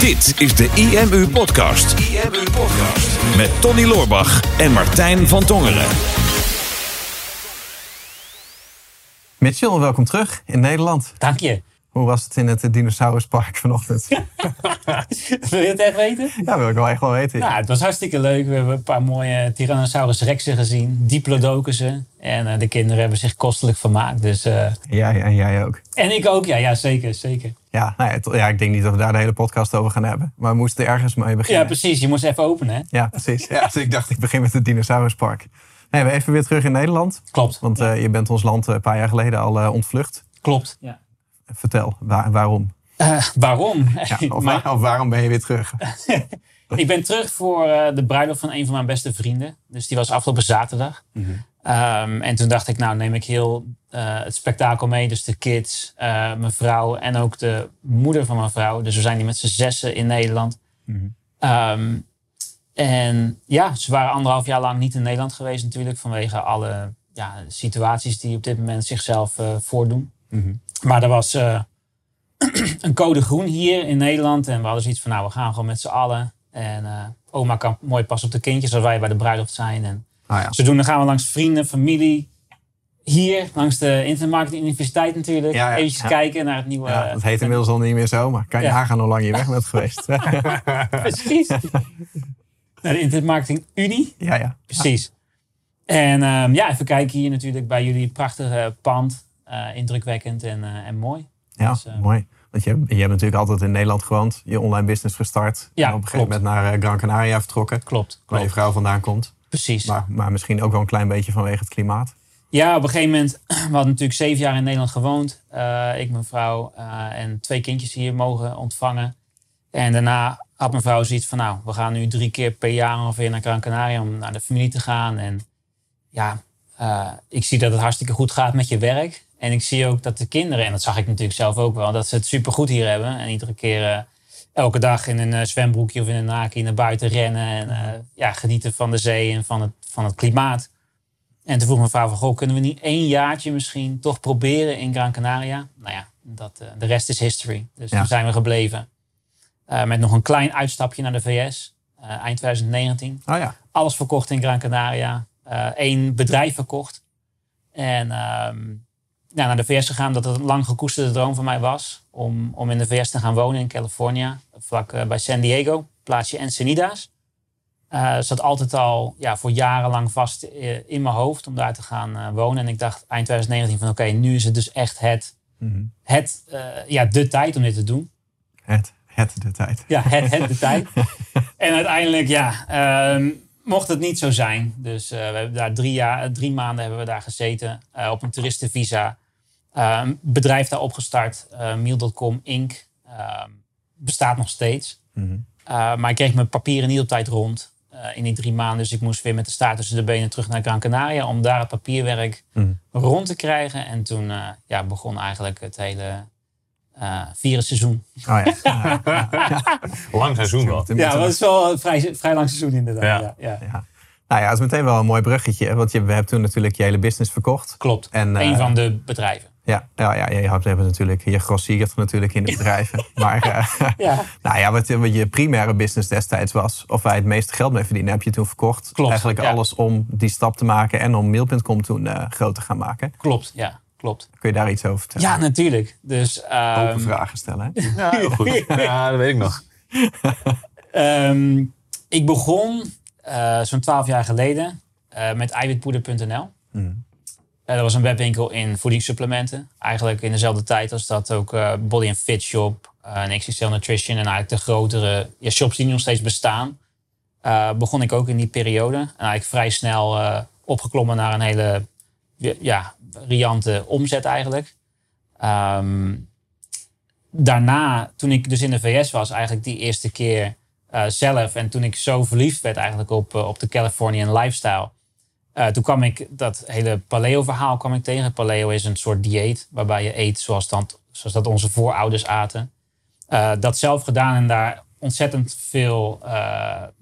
Dit is de IMU Podcast. IMU Podcast. Met Tony Loorbach en Martijn van Tongeren. Mitchell, welkom terug in Nederland. Dank je. Hoe was het in het dinosauruspark vanochtend? Wil je het echt weten? Ja, wil ik wel echt wel weten. Nou, het was hartstikke leuk. We hebben een paar mooie Tyrannosaurus rexen gezien. Diplodocussen. En eh, de kinderen hebben zich kostelijk vermaakt. Dus, eh, Jij en jij ook. En ik ook, ja, ja zeker, zeker. Ja, nou ja, ja, ik denk niet dat we daar de hele podcast over gaan hebben. Maar we moesten ergens mee beginnen. Ja, precies. Je moest even openen, hè? Ja, precies. Ja, dus ik dacht, ik begin met het dinosauruspark. Nee, we even weer terug in Nederland. Klopt. Want eh, je bent ons land een paar jaar geleden al ontvlucht. Klopt. Ja. Vertel, waar- waarom? Eh, waarom? Ja, of, waar- of waarom ben je weer terug? ik ben terug voor eh, de bruiloft van een van mijn beste vrienden. Dus die was afgelopen zaterdag. Ehm, en toen dacht ik, nou neem ik heel eh, het spektakel mee. Dus de kids, mijn vrouw en ook de moeder van mijn vrouw. Dus we zijn hier met z'n zessen in Nederland. Ehm, en ja, ze waren anderhalf jaar lang niet in Nederland geweest natuurlijk. Vanwege alle ja, situaties die op dit moment zichzelf voordoen. Maar er was eh, een code groen hier in Nederland. En we hadden zoiets van, nou, we gaan gewoon met z'n allen. En eh, oma kan mooi passen op de kindjes als wij bij de bruiloft zijn. En Ah, ja. zodoende gaan we langs vrienden, familie. Hier, langs de Intermarketing Universiteit natuurlijk. Ja, Ja. kijken naar het nieuwe... Ja, dat heet inmiddels al niet meer zo, maar kan je Ja. nagaan hoe lang je weg bent geweest? Precies. naar de Intermarketing Unie. ja, ja. Precies. En ehm, ja, even kijken hier natuurlijk bij jullie prachtige pand. Eh, indrukwekkend en, eh, en mooi. Ja, Dus, eh, mooi. Want je, je hebt natuurlijk altijd in Nederland gewoond, je online business gestart. Ja, en op een gegeven moment naar Gran Canaria vertrokken, Klopt. waar je vrouw vandaan komt. Precies. Maar, maar misschien ook wel een klein beetje vanwege het klimaat. Ja, op een gegeven moment, we hadden natuurlijk zeven jaar in Nederland gewoond. Ik, mijn vrouw en twee kindjes hier mogen ontvangen. En daarna had mijn vrouw zoiets van, nou, we gaan nu drie keer per jaar ongeveer naar Gran Canaria om naar de familie te gaan. En ja, ik zie dat het hartstikke goed gaat met je werk. En ik zie ook dat de kinderen, en dat zag ik natuurlijk zelf ook wel, dat ze het supergoed hier hebben. En iedere keer, eh, elke dag in een eh, zwembroekje of in een naki naar buiten rennen. En eh, ja, genieten van de zee en van het, van het klimaat. En toen vroeg mijn vrouw van, goh, kunnen we niet één jaartje misschien toch proberen in Gran Canaria? Nou ja, dat, de rest is history. Dus Ja. toen zijn we gebleven. Met nog een klein uitstapje naar de VS, eind 2019 Oh ja, alles verkocht in Gran Canaria. Eén bedrijf verkocht. En ehm, ja, naar de VS gegaan, dat het een lang gekoesterde droom van mij was. Om, om in de VS te gaan wonen in California. Vlak eh, bij San Diego, plaatsje Encinitas. Eh zat altijd al ja, voor jarenlang vast eh, in mijn hoofd om daar te gaan wonen. En ik dacht eind 2019 van oké, nu is het dus echt het, Mhm. het ja, de tijd om dit te doen. het, het de tijd. Ja, het, het de tijd. En uiteindelijk, ja, ehm, mocht het niet zo zijn. Dus eh, we hebben daar drie, jaar, drie maanden hebben we daar gezeten eh, op een toeristenvisa. Eh, Een bedrijf daar opgestart, eh Meal.com Inc. Ehm, bestaat nog steeds. Mhm. Eh, maar ik kreeg mijn papieren niet op tijd rond eh, in die drie maanden. Dus ik moest weer met de staart tussen de benen terug naar Gran Canaria om daar het papierwerk Mhm. rond te krijgen. En toen eh, ja, begon eigenlijk het hele eh virusseizoen. Oh ja. Ja, Lang seizoen wel. Ja, dat is wel een vrij, vrij lang seizoen inderdaad. Ja. Ja. Ja, ja. Nou ja, het is meteen wel een mooi bruggetje. hè, Want je we hebben toen natuurlijk je hele business verkocht. Klopt. En, eh, een van de bedrijven. Ja, ja, ja je hebt hebt natuurlijk, je grossiert natuurlijk in de bedrijven. maar eh, Ja. nou ja, wat, wat je primaire business destijds was, of wij het meeste geld mee verdienen, heb je toen verkocht. Klopt, Eigenlijk ja. alles om die stap te maken en om Mail.com toen eh, groot te gaan maken. Klopt, ja. Klopt. Kun je daar iets over vertellen? Ja, natuurlijk. Dus, ehm, Open vragen stellen. Hè? Ja, heel goed. Ja, dat weet ik nog. ehm, ik begon eh, zo'n twaalf jaar geleden eh, met eiwitpoeder.nl. Mhm. Eh, dat was een webwinkel in voedingssupplementen. Eigenlijk in dezelfde tijd als dat ook Body and Fit Shop, eh, en XXL Nutrition en eigenlijk de grotere ja, shops die nog steeds bestaan. eh, begon ik ook in die periode. En eigenlijk vrij snel eh, opgeklommen naar een hele ja, riante omzet eigenlijk. Ehm, daarna, toen ik dus in de VS was, eigenlijk die eerste keer eh, zelf. En toen ik zo verliefd werd eigenlijk op, eh, op de Californian lifestyle. eh, toen kwam ik dat hele paleo-verhaal kwam ik tegen. Paleo is een soort dieet waarbij je eet zoals, dan, zoals dat onze voorouders aten. Dat zelf gedaan en daar ontzettend veel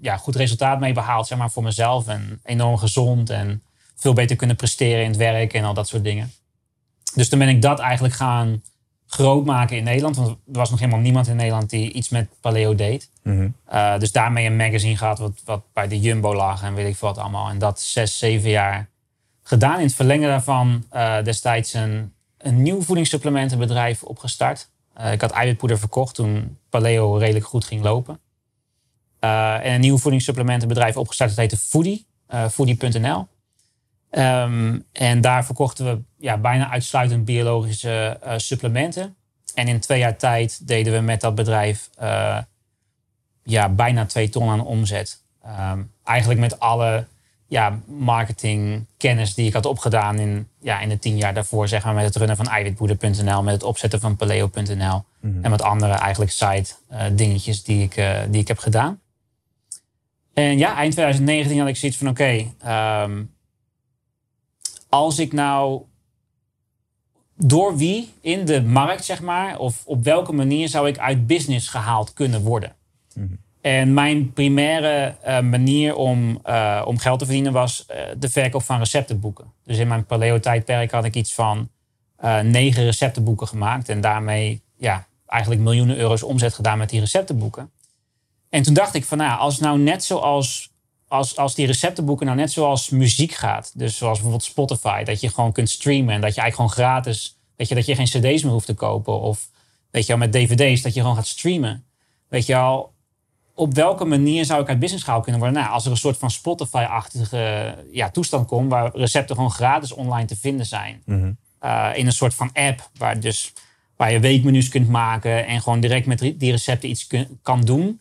ja, goed resultaat mee behaald zeg maar, voor mezelf. En enorm gezond en veel beter kunnen presteren in het werk en al dat soort dingen. Dus toen ben ik dat eigenlijk gaan groot maken in Nederland. Want er was nog helemaal niemand in Nederland die iets met paleo deed. Mhm. Uh, dus daarmee een magazine gehad wat, wat bij de Jumbo lag en weet ik wat allemaal. En dat zes, zeven jaar gedaan. In het verlengen daarvan uh, destijds een, een nieuw voedingssupplementenbedrijf opgestart. Uh, ik had eiwitpoeder verkocht toen paleo redelijk goed ging lopen. en een nieuw voedingssupplementenbedrijf opgestart. Dat heette Foodie, foodie.nl. Um, en daar verkochten we ja, bijna uitsluitend biologische uh, supplementen. En in twee jaar tijd deden we met dat bedrijf uh, ja, bijna twee ton aan omzet. Um, eigenlijk met alle ja, marketingkennis die ik had opgedaan in, ja, in de tien jaar daarvoor. Zeg maar, met het runnen van eiwitboeder.nl, met het opzetten van paleo.nl. Mm -hmm. En met andere eigenlijk site uh, dingetjes die ik, die ik heb gedaan. En ja, eind 2019 had ik zoiets van oké... Okay, um, als ik nou door wie in de markt, zeg maar, of op welke manier zou ik uit business gehaald kunnen worden? Mm -hmm. En mijn primaire uh, manier om, uh, om geld te verdienen was uh, de verkoop van receptenboeken. Dus in mijn paleo-tijdperk had ik iets van negen receptenboeken gemaakt. En daarmee ja, eigenlijk miljoenen euro's omzet gedaan met die receptenboeken. En toen dacht ik van, nou, als nou net zoals als, als die receptenboeken nou net zoals muziek gaat. Dus zoals bijvoorbeeld Spotify. Dat je gewoon kunt streamen. En dat je eigenlijk gewoon gratis. Weet je, dat je geen cd's meer hoeft te kopen. Of weet je wel, met dvd's. Dat je gewoon gaat streamen. Weet je al. Op welke manier zou ik uit business gehaald kunnen worden? Nou, als er een soort van Spotify-achtige ja, toestand komt. Waar recepten gewoon gratis online te vinden zijn. Mm -hmm. uh, in een soort van app. Waar, dus, waar je weekmenu's kunt maken. En gewoon direct met die recepten iets kun, kan doen.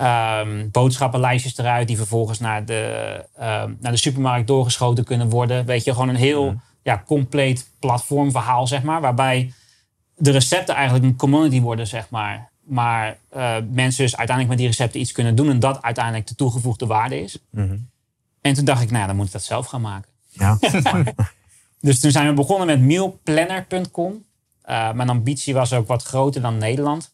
Um, boodschappenlijstjes eruit die vervolgens naar de, um, naar de supermarkt doorgeschoten kunnen worden. Weet je, gewoon een heel ja. ja. compleet platformverhaal, zeg maar. Waarbij de recepten eigenlijk een commodity worden, zeg maar. Maar uh, mensen dus uiteindelijk met die recepten iets kunnen doen. En dat uiteindelijk de toegevoegde waarde is. Mm -hmm. En toen dacht ik, nou, dan moet ik dat zelf gaan maken. Ja. dus toen zijn we begonnen met mealplanner.com. Uh, mijn ambitie was ook wat groter dan Nederland.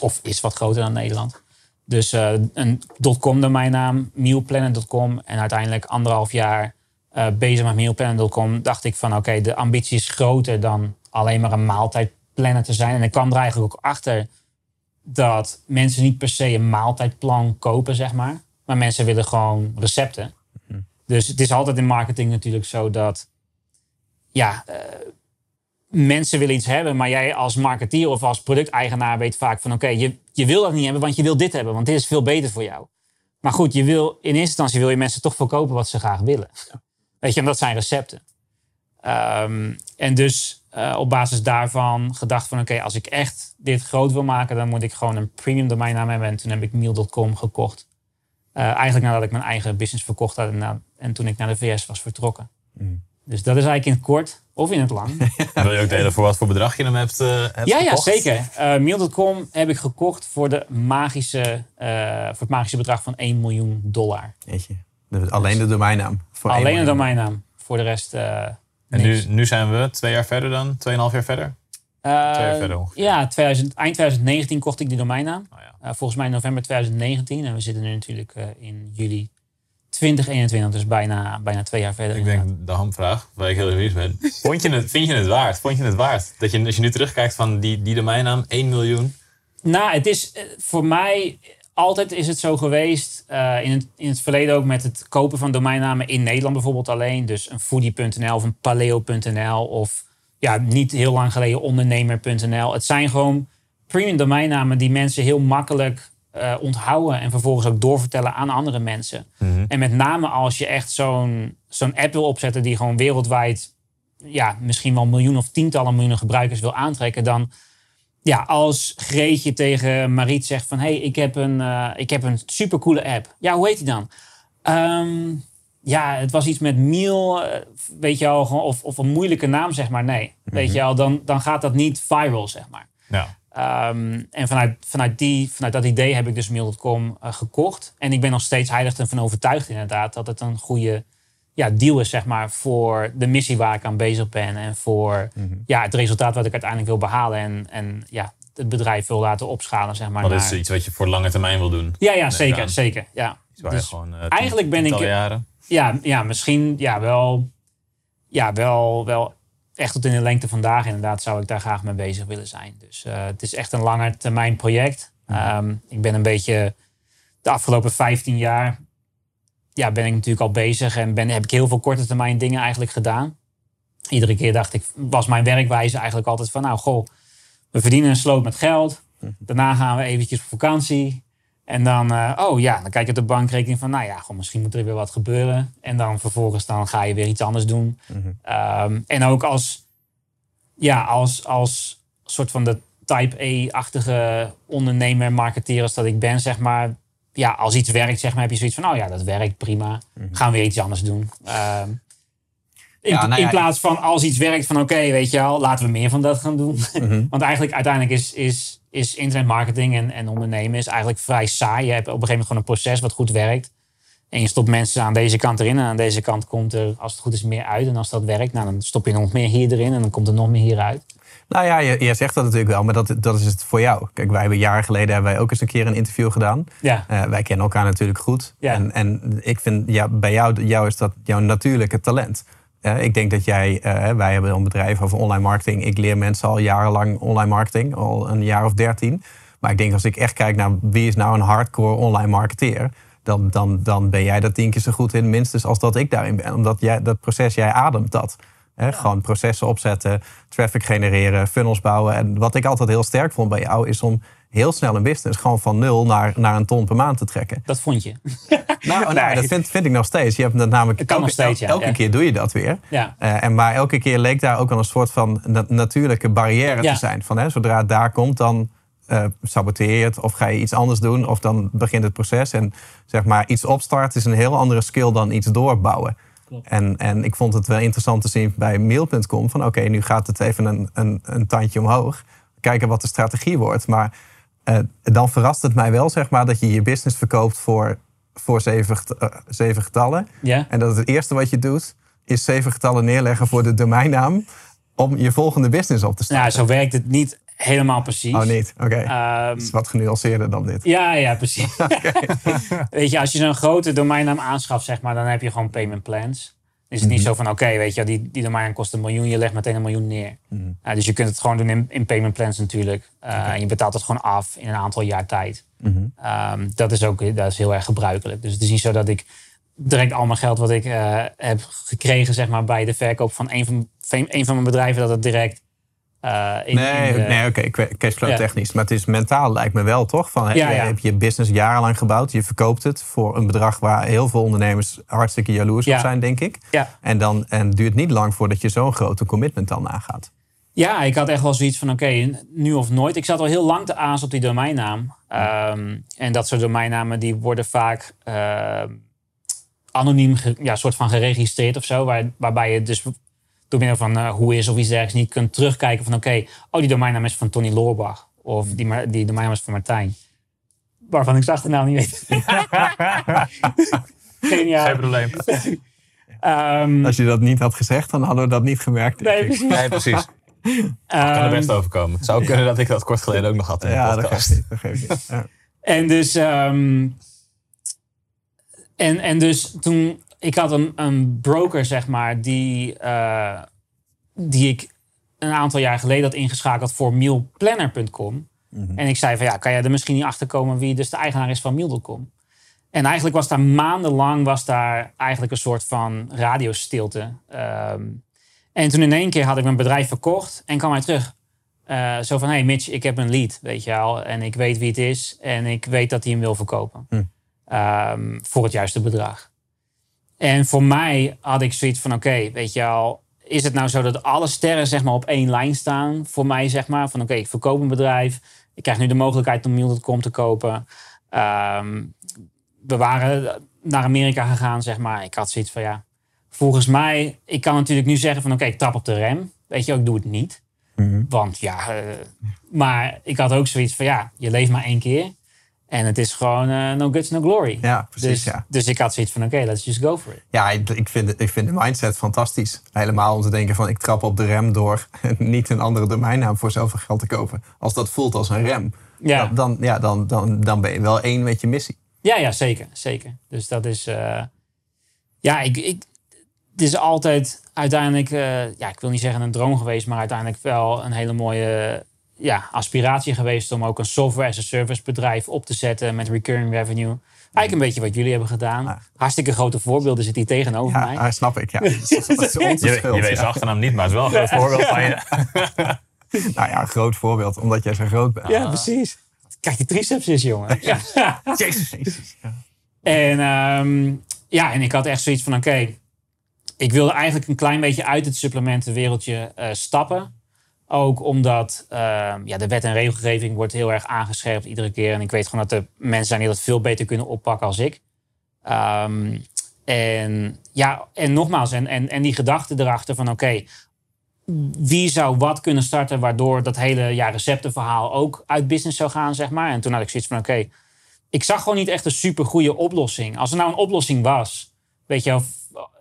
Of is wat groter dan Nederland. Dus uh, een .com domeinnaam, mealplanner.com. En uiteindelijk anderhalf jaar uh, bezig met mealplanner.com dacht ik van oké, okay, de ambitie is groter dan alleen maar een maaltijdplanner te zijn. En ik kwam er eigenlijk ook achter dat mensen niet per se een maaltijdplan kopen, zeg maar. Maar mensen willen gewoon recepten. Mhm. Dus het is altijd in marketing natuurlijk zo dat ja, uh, mensen willen iets hebben, maar jij als marketeer of als producteigenaar weet vaak van oké, okay, je, je wil dat niet hebben, want je wil dit hebben, want dit is veel beter voor jou. Maar goed, je wil, in eerste instantie wil je mensen toch verkopen wat ze graag willen. Weet je, en dat zijn recepten. Um, en dus uh, op basis daarvan gedacht van oké, okay, als ik echt dit groot wil maken, dan moet ik gewoon een premium domeinnaam hebben. En toen heb ik meal.com gekocht. Uh, eigenlijk nadat ik mijn eigen business verkocht had en, na, en toen ik naar de VS was vertrokken. Mm. Dus dat is eigenlijk in het kort of in het lang. Wil je ook delen voor wat voor bedrag je hem hebt, uh, hebt ja, gekocht? Ja, zeker. Uh, Meal.com heb ik gekocht voor, de magische, uh, voor het magische bedrag van 1 miljoen dollar. Weet je. Alleen de domeinnaam. Voor Alleen de domeinnaam. Voor de rest En nu, nu zijn we twee jaar verder dan? Tweeënhalf jaar verder? twee jaar verder ongeveer. Ja, 2000, eind 2019 kocht ik die domeinnaam. Oh, ja. volgens mij november 2019. En we zitten nu natuurlijk in juli 2021, dus bijna, bijna twee jaar verder. Ik denk de hamvraag, waar ik heel benieuwd ben. Vond je het, vind je het waard? Vond je het waard? Dat je, als je nu terugkijkt van die, die domeinnaam, 1 miljoen. Nou, het is voor mij altijd is het zo geweest. Uh, in, het, in het verleden ook met het kopen van domeinnamen in Nederland bijvoorbeeld alleen. Dus een foodie.nl of een paleo.nl of ja, niet heel lang geleden ondernemer.nl. Het zijn gewoon premium domeinnamen die mensen heel makkelijk uh, onthouden en vervolgens ook doorvertellen aan andere mensen. Mm -hmm. En met name als je echt zo'n zo'n app wil opzetten die gewoon wereldwijd ja, misschien wel miljoen of tientallen miljoenen gebruikers wil aantrekken, dan ja, als Greetje tegen Mariet zegt van hé, hey, ik, heb een, uh, ik heb een supercoole app. Ja, hoe heet die dan? Um, ja, het was iets met Miel, weet je al, of, of een moeilijke naam, zeg maar. Nee, mm -hmm. weet je al, dan, dan gaat dat niet viral, zeg maar. Ja. Um, en vanuit, vanuit, die, vanuit dat idee heb ik dus Mail.com uh, gekocht. En ik ben nog steeds heilig ervan overtuigd inderdaad dat het een goede ja, deal is zeg maar, voor de missie waar ik aan bezig ben. En voor Mhm. ja, het resultaat wat ik uiteindelijk wil behalen. En, en ja, het bedrijf wil laten opschalen. Zeg maar, Wat naar- is iets wat je voor lange termijn wil doen? Ja, ja, zeker. zeker ja. Dus gewoon, eh, eigenlijk ben ik- jaren. Ja, ja, misschien ja, wel, ja, wel, wel echt tot in de lengte vandaag inderdaad zou ik daar graag mee bezig willen zijn. Dus eh, het is echt een lange termijn project. Ehm, ik ben een beetje de afgelopen 15 jaar ja, ben ik natuurlijk al bezig en ben, heb ik heel veel korte termijn dingen eigenlijk gedaan. Iedere keer dacht ik, was mijn werkwijze eigenlijk altijd van, nou goh, we verdienen een sloot met geld. Daarna gaan we eventjes op vakantie. En dan, eh, oh ja, dan kijk je op de bankrekening van, nou ja, gewoon, misschien moet er weer wat gebeuren. En dan vervolgens dan ga je weer iets anders doen. Ehm, en ook als, ja, als, als soort van de type A-achtige ondernemer, marketeer als dat ik ben, zeg maar. Ja, als iets werkt, zeg maar, heb je zoiets van, oh ja, dat werkt prima. Gaan we weer iets anders doen. Ehm, in, Ja, nou ja, in plaats van als iets werkt van oké, weet je wel, laten we meer van dat gaan doen. Mhm. Want eigenlijk uiteindelijk is, is, is internetmarketing en, en ondernemen is eigenlijk vrij saai. Je hebt op een gegeven moment gewoon een proces wat goed werkt. En je stopt mensen aan deze kant erin en aan deze kant komt er, als het goed is, meer uit. En als dat werkt, nou, dan stop je nog meer hier erin en dan komt er nog meer hieruit. Nou ja, je, je zegt dat natuurlijk wel, maar dat, dat is het voor jou. Kijk, wij hebben jaren geleden hebben wij ook eens een keer een interview gedaan. Ja, Eh, wij kennen elkaar natuurlijk goed. Ja. En, en ik vind, ja, bij jou, jou is dat jouw natuurlijke talent. Eh, ik denk dat jij, eh, wij hebben een bedrijf over online marketing. Ik leer mensen al jarenlang online marketing, al een jaar of dertien. Maar ik denk als ik echt kijk naar wie is nou een hardcore online marketeer, dan, dan, dan ben jij daar tien keer zo goed in, minstens als dat ik daarin ben. Omdat jij, dat proces, jij ademt dat. Gewoon processen opzetten, traffic genereren, funnels bouwen. En wat ik altijd heel sterk vond bij jou, is om heel snel een business gewoon van nul naar, naar een ton per maand te trekken. dat vond je. Nou, nou, dat vind, vind ik nog steeds. Je hebt dat namelijk kan elke, nog steeds, ja. elke Ja. keer doe je dat weer. Ja, Eh, en maar elke keer leek daar ook al een soort van na- natuurlijke barrière te zijn. Van, hè, zodra het daar komt, dan eh saboteer je het of ga je iets anders doen of dan begint het proces. En zeg maar, iets opstarten is een heel andere skill dan iets doorbouwen. En, en ik vond het wel interessant te zien bij mail.com van oké, nu gaat het even een, een, een tandje omhoog. Kijken wat de strategie wordt. Maar eh, dan verrast het mij wel zeg maar, dat je je business verkoopt voor, voor zeven, eh, zeven getallen. ja. En dat het eerste wat je doet, is zeven getallen neerleggen voor de domeinnaam. Om je volgende business op te starten. Nou, zo werkt het niet helemaal precies. Oh, niet? Oké. Ehm, is wat genuanceerder dan dit. Ja, ja, precies. weet je, als je zo'n grote domeinnaam aanschaft, zeg maar, dan heb je gewoon payment plans. Is het niet zo van, oké, weet je, die, die domeinnaam kost een miljoen, je legt meteen een miljoen neer. Ja, dus je kunt het gewoon doen in, in payment plans natuurlijk. Uh, En je betaalt het gewoon af in een aantal jaar tijd. Ehm, dat is ook dat is heel erg gebruikelijk. Dus het is niet zo dat ik direct al mijn geld wat ik eh, heb gekregen, zeg maar, bij de verkoop van een van, van, een van mijn bedrijven, dat het direct eh, in, Nee, in nee oké, okay, cashflow Ja. technisch. Maar het is mentaal lijkt me wel, toch? Van, Ja, hebt je business jarenlang gebouwd. Je verkoopt het voor een bedrag waar heel veel ondernemers hartstikke jaloers Ja. op zijn, denk ik. Ja. En dan en het duurt niet lang voordat je zo'n grote commitment dan nagaat. Ja, ik had echt wel zoiets van, oké, nu of nooit. Ik zat al heel lang te aas op die domeinnaam. Ehm, en dat soort domeinnamen die worden vaak ehm, anoniem, ja, soort van geregistreerd of zo. Waar, waarbij je dus door middel van eh, hoe is of iets dergelijks niet kunt terugkijken van, oké, oh, die domeinnaam is van Tony Loorbach. Of die, die domeinnaam is van Martijn. Waarvan ik zag de naam niet weet. Geniaal. Geen probleem. Ehm, Als je dat niet had gezegd, dan hadden we dat niet gemerkt. nee, precies. Nee, precies. Kan er Ehm, best overkomen. Het zou kunnen dat ik dat kort geleden ook nog had in de Ja, dat podcast. geeft niet. Dat geeft niet. Ja. En dus, ehm, en, en dus toen, ik had een, een broker, zeg maar, die, eh, die ik een aantal jaar geleden had ingeschakeld voor mealplanner.com. En ik zei van ja, kan jij er misschien niet achter komen wie dus de eigenaar is van meal.com? En eigenlijk was daar maandenlang was daar eigenlijk een soort van radiostilte. Ehm, en toen in één keer had ik mijn bedrijf verkocht en kwam hij terug. Eh, zo van, hey Mitch, ik heb een lead, weet je wel. En ik weet wie het is. En ik weet dat hij hem wil verkopen. Hm. Ehm, voor het juiste bedrag. En voor mij had ik zoiets van, oké, weet je wel. Is het nou zo dat alle sterren zeg maar op één lijn staan? Voor mij zeg maar. Van oké, ik verkoop een bedrijf. Ik krijg nu de mogelijkheid om Meal.com te kopen. Ehm, we waren naar Amerika gegaan, zeg maar. Ik had zoiets van, ja... Volgens mij, ik kan natuurlijk nu zeggen van... oké, ik trap op de rem. Weet je, ik doe het niet. Mhm. Want ja, eh, maar ik had ook zoiets van ja, je leeft maar één keer. En het is gewoon eh, no guts, no glory. Ja, precies. dus, ja. dus ik had zoiets van oké, let's just go for it. Ja, ik vind, ik vind de mindset fantastisch. Helemaal om te denken van ik trap op de rem door niet een andere domeinnaam voor zoveel geld te kopen. Als dat voelt als een rem, Ja, dan, dan, ja, dan, dan, dan ben je wel één met je missie. ja, ja zeker, zeker. Dus dat is, eh, ja, ik, ik, het is altijd uiteindelijk, eh, ja, ik wil niet zeggen een droom geweest, maar uiteindelijk wel een hele mooie ja, aspiratie geweest om ook een software as a service bedrijf op te zetten met recurring revenue. Eigenlijk een beetje wat jullie hebben gedaan. Hartstikke grote voorbeelden zit hier tegenover Ja, mij. ah, snap ik. Ja. Dat is onze Je, schuld, je weet ja. zijn achternaam niet, maar het is wel een groot voorbeeld van je. Nou ja, een groot voorbeeld, omdat jij zo groot bent. Ja, precies. Kijk, die triceps is, jongen. Ja. Jezus. Ja. En ehm, ja, en ik had echt zoiets van: oké, ik wilde eigenlijk een klein beetje uit het supplementenwereldje eh, stappen. Ook omdat ehm, ja, de wet en regelgeving wordt heel erg aangescherpt iedere keer. En ik weet gewoon dat er mensen zijn die dat veel beter kunnen oppakken als ik. Ehm, en ja, en nogmaals, en, en, en die gedachte erachter van oké, wie zou wat kunnen starten waardoor dat hele ja, receptenverhaal ook uit business zou gaan, zeg maar. En toen had ik zoiets van oké, ik zag gewoon niet echt een super goede oplossing. Als er nou een oplossing was, weet je wel,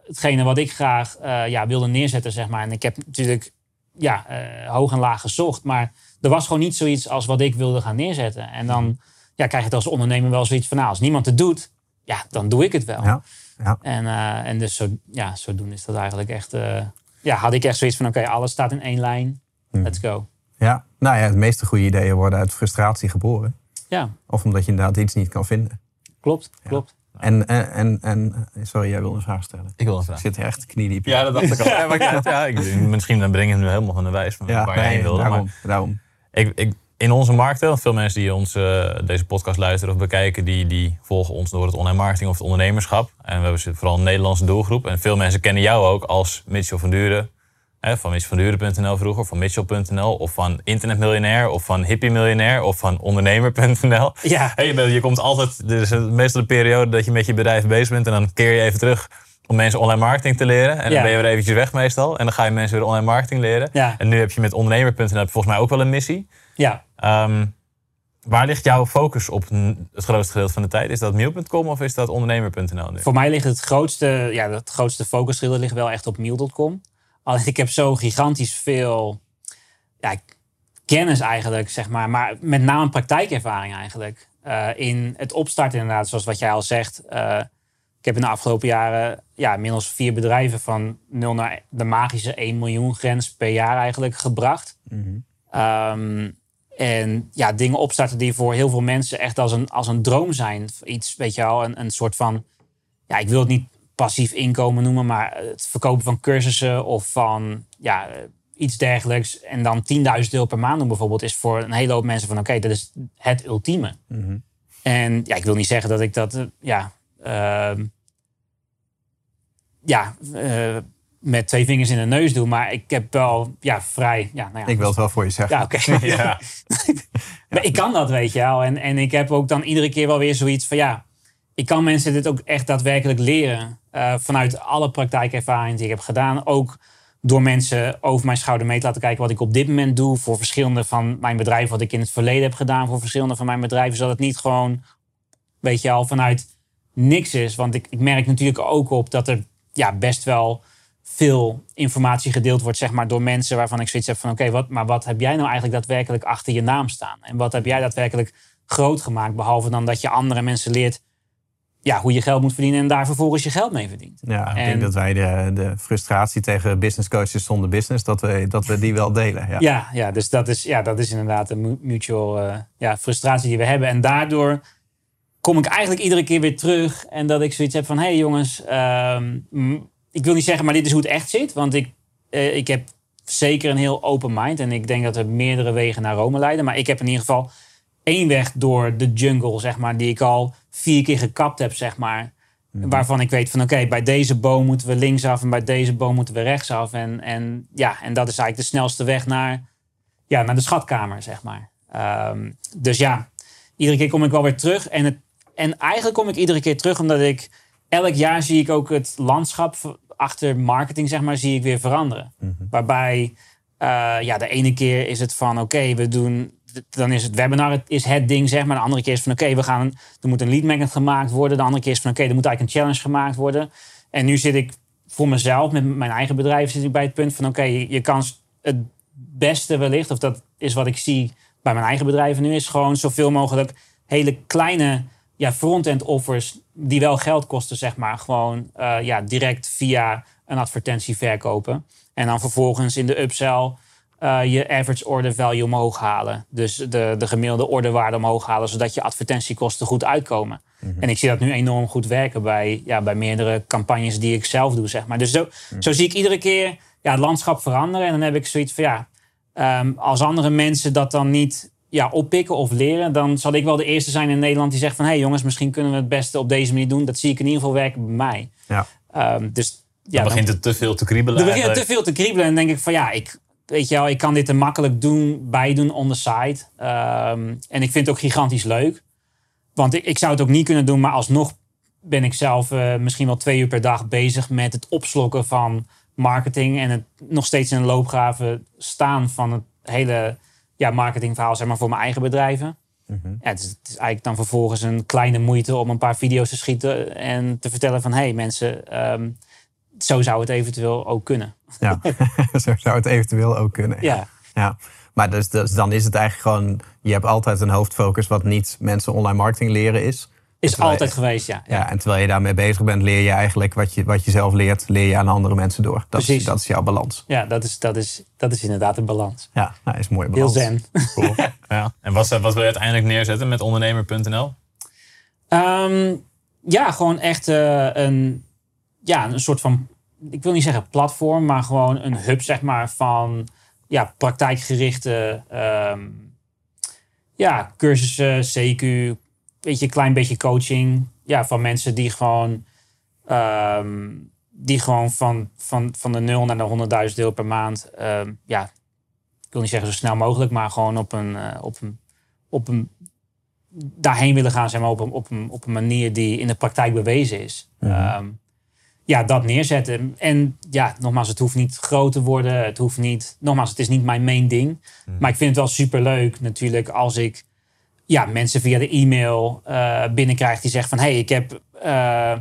hetgene wat ik graag eh, ja, wilde neerzetten, zeg maar. En ik heb natuurlijk ja, eh, hoog en laag gezocht, maar er was gewoon niet zoiets als wat ik wilde gaan neerzetten. En dan ja, krijg je het als ondernemer wel zoiets van, nou, als niemand het doet, ja, dan doe ik het wel. Ja, ja. En, eh, en dus zo, ja, zodoende is dat eigenlijk echt, eh, ja, had ik echt zoiets van, oké, alles staat in één lijn, let's go. ja, nou ja, de meeste goede ideeën worden uit frustratie geboren. Ja, Of omdat je inderdaad iets niet kan vinden. klopt, klopt. En, en, en, en sorry, jij wilde een vraag stellen. Ik wil een Ik vraag. zit hier echt kniediep. Ja, dat dacht ik al. Ja, maar ik, ja, ik, misschien dan breng ik hem nu helemaal van de wijs van waar nee, heen wilde. daarom. Maar daarom. ik, ik, in onze want veel mensen die ons, eh, deze podcast luisteren of bekijken, die, die volgen ons door het online marketing of het ondernemerschap. En we hebben vooral een Nederlandse doelgroep. En veel mensen kennen jou ook als Mitchell van Duren. Hè, van mitchellvanduren.nl vroeger, van Mitchell.nl of van internetmiljonair of van hippiemiljonair of van ondernemer.nl. Ja, Hey, je, je komt altijd, er is meestal de periode dat je met je bedrijf bezig bent en dan keer je even terug om mensen online marketing te leren. En dan Ja. ben je weer eventjes weg meestal en dan ga je mensen weer online marketing leren. Ja. En nu heb je met ondernemer.nl volgens mij ook wel een missie. ja. Ehm, waar ligt jouw focus op het grootste gedeelte van de tijd? Is dat mail.com of is dat ondernemer.nl nu? Voor mij ligt het grootste, ja, het grootste focusschilder ligt wel echt op Miel.com. Alleen ik heb zo gigantisch veel ja, kennis eigenlijk, zeg maar. Maar met name praktijkervaring eigenlijk. Eh, in het opstarten inderdaad, zoals wat jij al zegt. Eh, ik heb in de afgelopen jaren ja, inmiddels vier bedrijven van 0 naar de magische 1 miljoen grens per jaar eigenlijk gebracht. Ehm, en ja, dingen opstarten die voor heel veel mensen echt als een, als een droom zijn. Iets, weet je wel, een, een soort van... Ja, ik wil het niet passief inkomen noemen, maar het verkopen van cursussen of van ja, iets dergelijks. En dan 10.000 euro per maand doen bijvoorbeeld, is voor een hele hoop mensen van oké, dat is het ultieme. En ja, ik wil niet zeggen dat ik dat, eh, ja, ehm, ja, eh, met twee vingers in de neus doe, maar ik heb wel, ja, vrij, ja, nou ja. Ik wil het wel voor je zeggen. Ja, oké. Ja. Maar ik kan dat, weet je wel. En, en ik heb ook dan iedere keer wel weer zoiets van ja, ik kan mensen dit ook echt daadwerkelijk leren. eh, vanuit alle praktijkervaringen die ik heb gedaan. Ook door mensen over mijn schouder mee te laten kijken wat ik op dit moment doe. Voor verschillende van mijn bedrijven, wat ik in het verleden heb gedaan. Voor verschillende van mijn bedrijven. Zodat het niet gewoon, weet je al, vanuit niks is. Want ik, ik merk natuurlijk ook op dat er ja, best wel veel informatie gedeeld wordt, zeg maar, door mensen waarvan ik zoiets heb van: oké, wat, maar wat heb jij nou eigenlijk daadwerkelijk achter je naam staan? En wat heb jij daadwerkelijk groot gemaakt? Behalve dan dat je andere mensen leert ja, hoe je geld moet verdienen en daar vervolgens je geld mee verdient. Ja, ik En- denk dat wij de, de frustratie tegen business coaches zonder business, dat we, dat we die wel delen. Ja. Ja, ja dus dat is, ja, dat is inderdaad een mu- mutual eh, ja, frustratie die we hebben. En daardoor kom ik eigenlijk iedere keer weer terug. En dat ik zoiets heb van: hé hey jongens, ehm, ik wil niet zeggen, maar dit is hoe het echt zit. Want ik, eh, ik heb zeker een heel open mind. En ik denk dat er meerdere wegen naar Rome leiden. Maar ik heb in ieder geval één weg door de jungle, zeg maar, die ik al vier keer gekapt heb, zeg maar. Waarvan ik weet van oké, bij deze boom moeten we linksaf en bij deze boom moeten we rechtsaf. En, en ja, en dat is eigenlijk de snelste weg naar, ja, naar de schatkamer, zeg maar. Ehm, dus ja, iedere keer kom ik wel weer terug. En, het, en eigenlijk kom ik iedere keer terug omdat ik elk jaar zie ik ook het landschap achter marketing, zeg maar, zie ik weer veranderen. Waarbij eh, ja, de ene keer is het van oké, we doen. Dan is het webinar het is het ding, zeg maar. De andere keer is van oké, we gaan. Er moet een lead magnet gemaakt worden. De andere keer is van oké, er moet eigenlijk een challenge gemaakt worden. En nu zit ik voor mezelf, met mijn eigen bedrijf, zit ik bij het punt van oké, je, kan het beste wellicht, of dat is wat ik zie bij mijn eigen bedrijven nu, is gewoon zoveel mogelijk hele kleine ja, front-end offers die wel geld kosten, zeg maar, gewoon eh, ja, direct via een advertentie verkopen. En dan vervolgens in de upsell uh, je average order value omhoog halen. Dus de, de gemiddelde orderwaarde omhoog halen, zodat je advertentiekosten goed uitkomen. Mhm. En ik zie dat nu enorm goed werken bij, ja, bij meerdere campagnes die ik zelf doe, zeg maar. Dus zo, mhm. zo zie ik iedere keer ja, het landschap veranderen. En dan heb ik zoiets van, ja, um, als andere mensen dat dan niet ja, oppikken of leren, dan zal ik wel de eerste zijn in Nederland die zegt van, hé hey jongens, misschien kunnen we het beste op deze manier doen. Dat zie ik in ieder geval werken bij mij. Ja. Um, dus ja, dan begint het te veel te kriebelen. Dan begint het te veel te kriebelen en denk ik van ja, ik, weet je wel, ik kan dit er makkelijk doen, bijdoen on the side. Um, en ik vind het ook gigantisch leuk. Want ik, ik zou het ook niet kunnen doen, maar alsnog ben ik zelf uh, misschien wel twee uur per dag bezig met het opslokken van marketing en het nog steeds in een loopgraven staan van het hele ja, marketingverhaal zeg maar, voor mijn eigen bedrijven. Mm -hmm. ja, het, is, het, is, eigenlijk dan vervolgens een kleine moeite om een paar video's te schieten en te vertellen van hé hey, mensen, um, zo zou het eventueel ook kunnen. Ja, zo zou het eventueel ook kunnen. Ja. ja. Maar dus, dus, dan is het eigenlijk gewoon, je hebt altijd een hoofdfocus wat niet mensen online marketing leren is. Is altijd geweest, ja. ja. En terwijl je daarmee bezig bent, leer je eigenlijk wat je, wat je zelf leert, leer je aan andere mensen door. Dat, Precies. Is, dat is jouw balans. Ja, dat is, dat is, dat is inderdaad een balans. Ja, nou, is een mooie balans. Heel zen. Cool. ja. En wat, wat wil je uiteindelijk neerzetten met ondernemer.nl? Um, ehm, ja, gewoon echt uh, een, ja, een soort van ik wil niet zeggen platform, maar gewoon een hub, zeg maar, van ja, praktijkgerichte um, ja, cursussen, CQ, weet je, een klein beetje coaching. Ja, van mensen die gewoon, um, die gewoon van, van, van de 0 naar de 100.000 deel per maand, um, ja, ik wil niet zeggen zo snel mogelijk, maar gewoon op een, uh, op een, op een daarheen willen gaan, zeg maar, op een, op een, op een manier die in de praktijk bewezen is. Mm ja, dat neerzetten. En ja, nogmaals, het hoeft niet groot te worden. Het hoeft niet, nogmaals, het is niet mijn main ding. Mhm. Maar ik vind het wel super leuk natuurlijk als ik ja, mensen via de e-mail uh, binnenkrijg die zeggen van hé, hey, ik heb. Uh,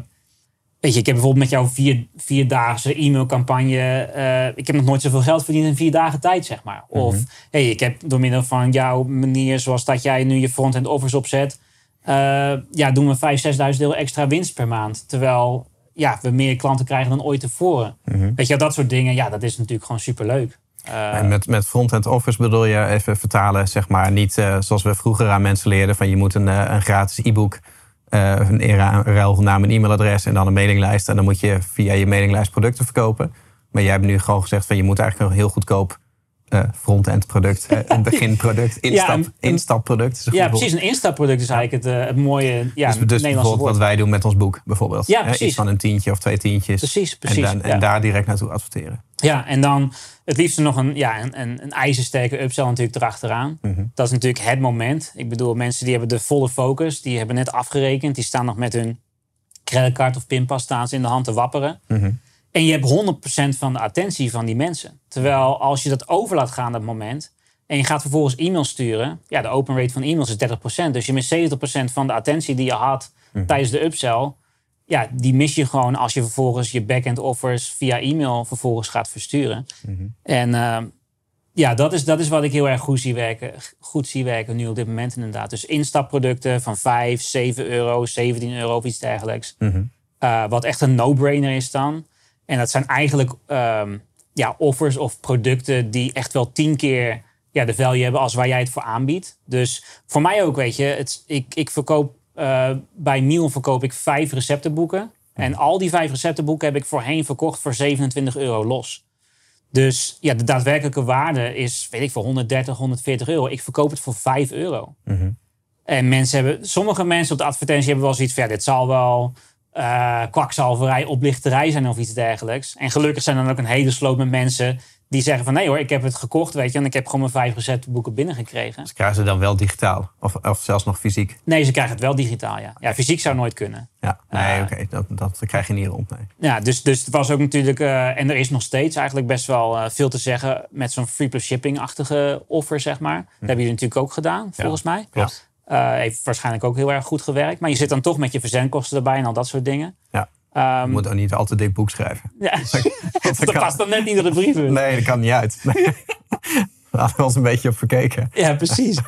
weet je, ik heb bijvoorbeeld met jou vier, vierdaagse e-mailcampagne. Uh, ik heb nog nooit zoveel geld verdiend in vier dagen tijd, zeg maar. Of mm hey, ik heb door middel van jouw manier, zoals dat jij nu je front-end offers opzet. ja, doen we 5.000, 6.000 euro extra winst per maand. Terwijl ja, we meer klanten krijgen dan ooit tevoren. Mm Weet je, dat soort dingen, ja, dat is natuurlijk gewoon superleuk. Uh, en met, met front-end office bedoel je even vertalen, zeg maar, niet uh, zoals we vroeger aan mensen leerden: van je moet een, uh, een gratis e-book, een, ruil van naam en e-mailadres en dan een mailinglijst. En dan moet je via je mailinglijst producten verkopen. Maar jij hebt nu gewoon gezegd van je moet eigenlijk een heel goedkoop uh, front-end product, een beginproduct, instap, ja, instapproduct. ja, precies. Een instapproduct is eigenlijk het, uh, het mooie ja, dus, dus bijvoorbeeld wat wij doen met ons boek, bijvoorbeeld. Ja, precies. Iets van een tientje of twee tientjes. Precies, precies. En, dan, en daar direct naartoe adverteren. Ja, en dan het liefst nog een, ja, een, een, een ijzersterke upsell natuurlijk erachteraan. Mm Dat is natuurlijk het moment. Ik bedoel, mensen die hebben de volle focus, die hebben net afgerekend, die staan nog met hun creditcard of pinpas staan ze in de hand te wapperen. Mm en je hebt 100% van de attentie van die mensen. Terwijl als je dat over laat gaan, dat moment. En je gaat vervolgens e-mails sturen. Ja, de open rate van e-mails is 30%. Dus je mist 70% van de attentie die je had mhm. tijdens de upsell. Ja, die mis je gewoon als je vervolgens je backend offers via e-mail vervolgens gaat versturen. Mhm. En uh, ja, dat is, dat is wat ik heel erg goed zie werken. Goed zie werken nu op dit moment inderdaad. Dus instapproducten van 5, 7 euro, 17 euro of iets dergelijks. Mhm. uh, wat echt een no-brainer is dan. En dat zijn eigenlijk um, ja, offers of producten die echt wel tien keer ja, de value hebben als waar jij het voor aanbiedt. Dus voor mij ook, weet je, het, ik, ik verkoop uh, bij Miel verkoop ik vijf receptenboeken. En al die vijf receptenboeken heb ik voorheen verkocht voor 27 euro los. Dus ja, de daadwerkelijke waarde is, weet ik, voor 130, 140 euro. Ik verkoop het voor 5 euro. Mm En mensen hebben, sommige mensen op de advertentie hebben wel zoiets van, ja, dit zal wel uh, kwakzalverij, oplichterij zijn of iets dergelijks. En gelukkig zijn dan ook een hele sloot met mensen die zeggen van nee hoor, ik heb het gekocht, weet je, en ik heb gewoon mijn vijf receptenboeken binnengekregen. Ze krijgen ze dan wel digitaal of, of zelfs nog fysiek? Nee, ze krijgen het wel digitaal, ja. Ja, fysiek zou nooit kunnen. Ja, nee, uh, oké, dat, dat krijg je niet rond, nee. Ja, dus, dus het was ook natuurlijk, uh, en er is nog steeds eigenlijk best wel veel te zeggen met zo'n free plus shipping-achtige offer, zeg maar. Dat hm. hebben jullie natuurlijk ook gedaan, volgens mij. Klopt. Uh, heeft waarschijnlijk ook heel erg goed gewerkt. Maar je zit dan toch met je verzendkosten erbij en al dat soort dingen. Ja. Um, je moet ook niet altijd dik boek schrijven. Ja. dat, past dan net niet in de brieven. Nee, dat kan niet uit. Daar hadden we ons een beetje op verkeken. Ja, precies.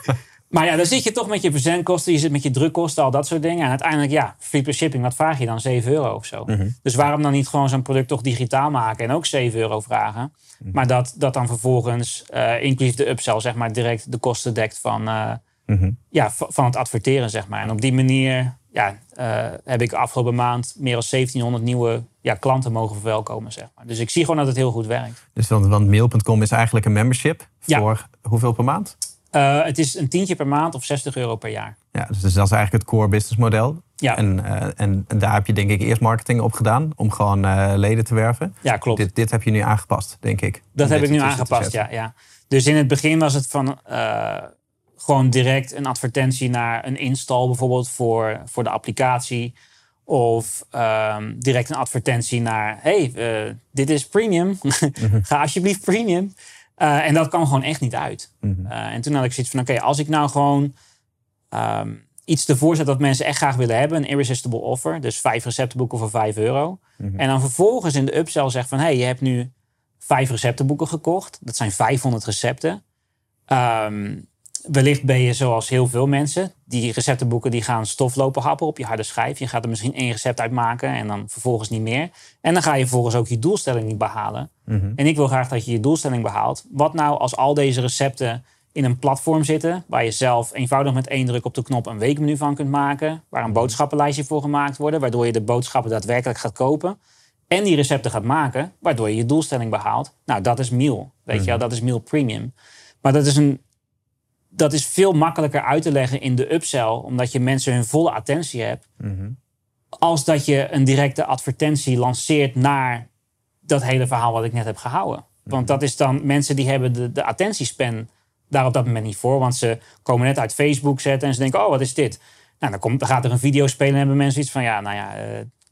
Maar ja, dan zit je toch met je verzendkosten, je zit met je drukkosten, al dat soort dingen. En uiteindelijk, ja, free shipping, wat vraag je dan? 7 euro of zo. Mhm. Dus waarom dan niet gewoon zo'n product toch digitaal maken en ook 7 euro vragen? Mhm. Maar dat, dat dan vervolgens, eh inclusief de upsell, zeg maar, direct de kosten dekt van, Mhm. ja, van het adverteren, zeg maar. En op die manier ja, eh, heb ik afgelopen maand meer dan 1700 nieuwe ja, klanten mogen verwelkomen, zeg maar. Dus ik zie gewoon dat het heel goed werkt. Dus want, want mail.com is eigenlijk een membership Ja. voor hoeveel per maand? Eh, het is een tientje per maand of 60 euro per jaar. Ja, dus dat is eigenlijk het core business model. Ja, En, eh, en daar heb je denk ik eerst marketing op gedaan om gewoon leden te werven. ja klopt. Dit, dit heb je nu aangepast, denk ik. Dat heb ik nu aangepast, ja, ja. Dus in het begin was het van gewoon direct een advertentie naar een install bijvoorbeeld voor, voor de applicatie. Of ehm, direct een advertentie naar, hey, eh, dit is premium. Ga alsjeblieft premium. Eh, en dat kwam gewoon echt niet uit. Mhm. Eh, en toen had ik zoiets van, oké, als ik nou gewoon ehm, iets ervoor zet dat mensen echt graag willen hebben, een irresistible offer, dus vijf receptenboeken voor 5 euro. Mhm. En dan vervolgens in de upsell zegt van, hey, je hebt nu vijf receptenboeken gekocht. Dat zijn 500 recepten. Ehm, wellicht ben je zoals heel veel mensen. Die receptenboeken die gaan stof lopen happen op je harde schijf. Je gaat er misschien één recept uit maken en dan vervolgens niet meer. En dan ga je vervolgens ook je doelstelling niet behalen. Mhm. En ik wil graag dat je je doelstelling behaalt. Wat nou als al deze recepten in een platform zitten... waar je zelf eenvoudig met één druk op de knop een weekmenu van kunt maken... waar een boodschappenlijstje voor gemaakt wordt... waardoor je de boodschappen daadwerkelijk gaat kopen... en die recepten gaat maken, waardoor je je doelstelling behaalt. Nou, dat is Meal. Weet je wel, dat is Meal Premium. Maar dat is, een, dat is veel makkelijker uit te leggen in de upsell... omdat je mensen hun volle attentie hebt... Mhm. als dat je een directe advertentie lanceert naar dat hele verhaal wat ik net heb gehouden. Want dat is dan mensen die hebben de, de attentiespan daar op dat moment niet voor. Want ze komen net uit Facebook zetten en ze denken, oh, wat is dit? Nou, dan, komt, dan gaat er een video spelen en hebben mensen iets van, ja, nou ja,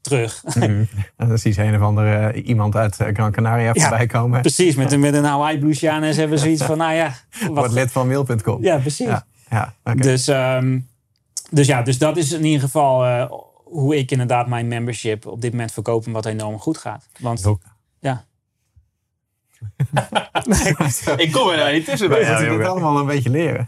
terug. En dan zie je een of andere eh, iemand uit eh, Gran Canaria Ja, voorbij komen. precies, met een, met een Hawaii blouseje aan en ze hebben zoiets van, nou ja, Word wat, lid van mail.com. ja, precies. ja, ja oké. Dus, ehm, dus ja, dus dat is in ieder geval eh, hoe ik inderdaad mijn membership op dit moment verkoop en wat enorm goed gaat. Want ja, Ik kom er nou niet tussen Ja, bij. we moeten het allemaal een beetje leren.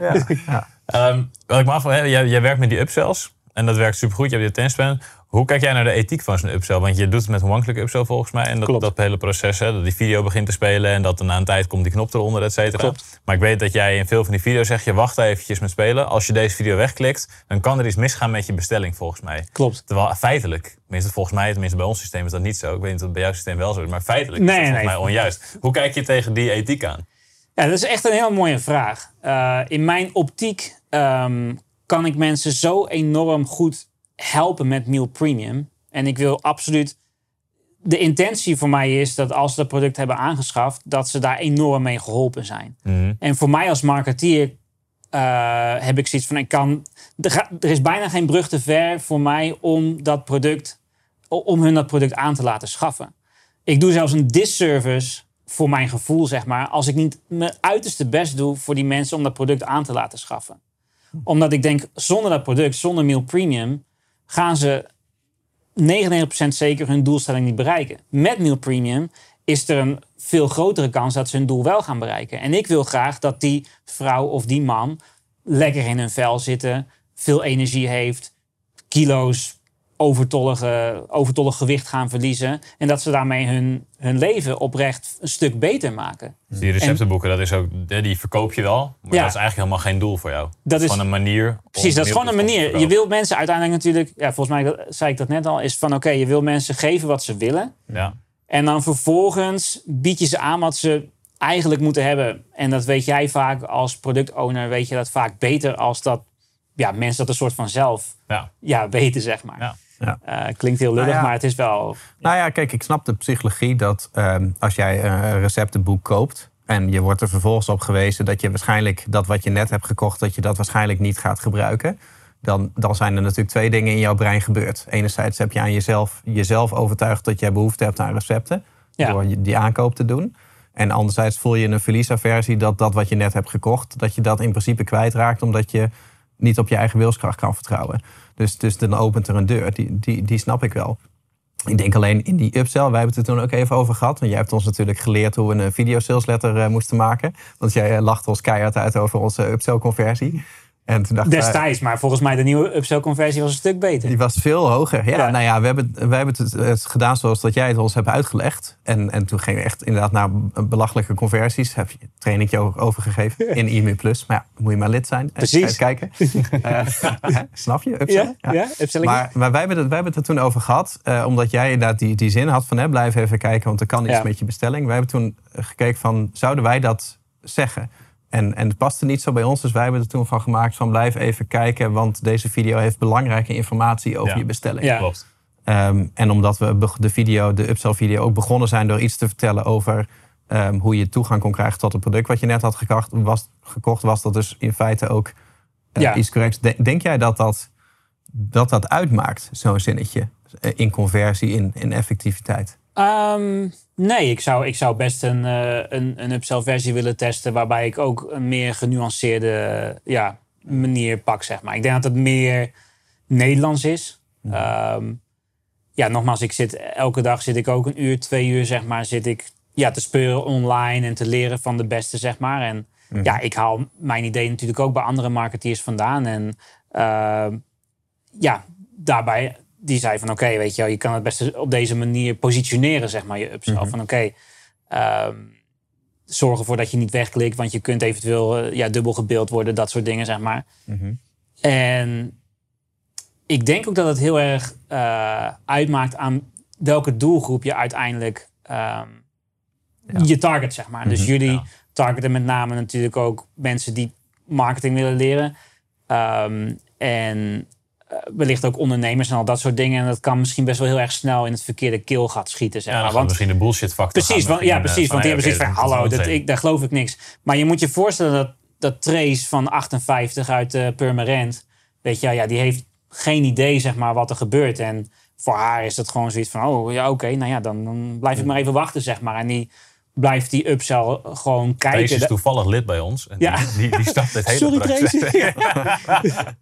Ja. Ehm, wat ik me afvraag, jij, jij werkt met die upsells. En dat werkt supergoed. Je hebt die attention Hoe kijk jij naar de ethiek van zo'n upsell? Want je doet het met een one-click upsell volgens mij. En dat, Klopt. dat hele proces, hè, dat die video begint te spelen... en dat er na een tijd komt die knop eronder, et cetera. Klopt. Maar ik weet dat jij in veel van die video's zegt... je wacht eventjes met spelen. Als je deze video wegklikt, dan kan er iets misgaan met je bestelling volgens mij. Klopt. Terwijl feitelijk, tenminste volgens mij, tenminste bij ons systeem is dat niet zo. Ik weet niet of het bij jouw systeem wel zo is, maar feitelijk Nee, is dat nee. volgens mij onjuist. Hoe kijk je tegen die ethiek aan? Ja, dat is echt een hele mooie vraag. Eh, in mijn optiek ehm, kan ik mensen zo enorm goed helpen met Meal Premium. En ik wil absoluut. De intentie voor mij is dat als ze dat product hebben aangeschaft, dat ze daar enorm mee geholpen zijn. Mhm. En voor mij als marketeer eh, heb ik zoiets van: ik kan. Er, ga- er is bijna geen brug te ver voor mij om dat product, om hun dat product aan te laten schaffen. Ik doe zelfs een disservice voor mijn gevoel, zeg maar, als ik niet mijn uiterste best doe voor die mensen om dat product aan te laten schaffen. Omdat ik denk, zonder dat product, zonder Meal Premium, gaan ze 99% zeker hun doelstelling niet bereiken. Met Meal Premium is er een veel grotere kans dat ze hun doel wel gaan bereiken. En ik wil graag dat die vrouw of die man lekker in hun vel zitten, veel energie heeft, kilo's overtollige, overtollig gewicht gaan verliezen. En dat ze daarmee hun, hun leven oprecht een stuk beter maken. Dus die receptenboeken, dat is ook, die verkoop je wel. Maar Ja. dat is eigenlijk helemaal geen doel voor jou. Dat is- gewoon een manier. Precies, dat is gewoon een manier. Je verkopen. wil mensen uiteindelijk natuurlijk, ja, volgens mij zei ik dat net al, is van oké, je wil mensen geven wat ze willen. Ja. En dan vervolgens bied je ze aan wat ze eigenlijk moeten hebben. En dat weet jij vaak als productowner, weet je dat vaak beter als dat ja, mensen dat een soort van zelf Ja. ja, weten, zeg maar. Ja. Ja. Eh, klinkt heel lullig, Nou ja. maar het is wel... Nou ja, kijk, ik snap de psychologie dat ehm, als jij een receptenboek koopt en je wordt er vervolgens op gewezen dat je waarschijnlijk dat wat je net hebt gekocht, dat je dat waarschijnlijk niet gaat gebruiken. Dan, dan zijn er natuurlijk twee dingen in jouw brein gebeurd. Enerzijds heb je aan jezelf, jezelf overtuigd dat jij behoefte hebt aan recepten. Door die aankoop te doen. En anderzijds voel je een verliesaversie dat dat wat je net hebt gekocht, dat je dat in principe kwijtraakt omdat je niet op je eigen wilskracht kan vertrouwen. Dus, dus dan opent er een deur. Die, die, die snap ik wel. Ik denk alleen in die upsell, wij hebben het er toen ook even over gehad. Want jij hebt ons natuurlijk geleerd hoe we een video sales letter eh, moesten maken. Want jij eh, lachte ons keihard uit over onze upsell conversie. En toen dacht wij- Destijds, maar volgens mij de nieuwe upsell-conversie was een stuk beter. Die was veel hoger. Ja, Ja. nou ja, we hebben, we hebben het, het gedaan zoals dat jij het ons hebt uitgelegd. En, en toen ging we echt inderdaad naar belachelijke conversies. Heb je een trainingje ook overgegeven in IMU Plus. Maar ja, moet je maar lid zijn. en Precies. kijken. Eh, snap je? Upsell? Ja. Maar, maar wij, hebben het, wij hebben het er toen over gehad. eh, omdat jij inderdaad die, die zin had van... Hè, blijf even kijken, want er kan iets met je bestelling. Wij hebben toen gekeken van... zouden wij dat zeggen? En, en het paste niet zo bij ons. Dus wij hebben er toen van gemaakt van... blijf even kijken, want deze video heeft belangrijke informatie over Ja. je bestelling. Ja. Klopt. Ehm, en omdat we de video, de upsell video, ook begonnen zijn door iets te vertellen over ehm, hoe je toegang kon krijgen tot het product wat je net had gekocht, was, gekocht, was dat dus in feite ook eh, Ja. iets corrects. De- denk jij dat dat, dat, dat uitmaakt, zo'n zinnetje, eh, in conversie, in, in effectiviteit? Ehm, nee, ik zou, ik zou best een, eh, een, een upsell-versie willen testen... waarbij ik ook een meer genuanceerde ja, manier pak, zeg maar. Ik denk dat het meer Nederlands is. Ehm, ja, nogmaals, ik zit, elke dag zit ik ook een uur, twee uur, zeg maar... zit ik ja, te speuren online en te leren van de beste, zeg maar. En ja, ik haal mijn idee natuurlijk ook bij andere marketeers vandaan. En ehm, ja, daarbij, die zei van oké, weet je wel, je kan het best op deze manier positioneren, zeg maar, je upsell. Van oké, ehm, zorg ervoor dat je niet wegklikt, want je kunt eventueel eh, ja, dubbel gebeeld worden, dat soort dingen, zeg maar. En ik denk ook dat het heel erg eh, uitmaakt aan welke doelgroep je uiteindelijk ehm, je target, zeg maar. Dus jullie Ja. targeten met name natuurlijk ook mensen die marketing willen leren. Ehm, en wellicht ook ondernemers en al dat soort dingen. En dat kan misschien best wel heel erg snel in het verkeerde keelgat schieten. Zeg Ja, maar. gaat Want, misschien de bullshit factor precies, want, ja, precies. Want die hebben zoiets van, hallo, dat, ik, daar geloof ik niks. Maar je moet je voorstellen dat, dat Trace van 58 uit eh Purmerend... Weet je, ja, die heeft geen idee, zeg maar, wat er gebeurt. En voor haar is dat gewoon zoiets van, oh, ja, oké, nou ja, dan, dan blijf ik maar even wachten, zeg maar. En die blijft die upsell gewoon kijken. Trace is toevallig lid bij ons. En Ja. die, die, die snapt het hele Sorry, proces.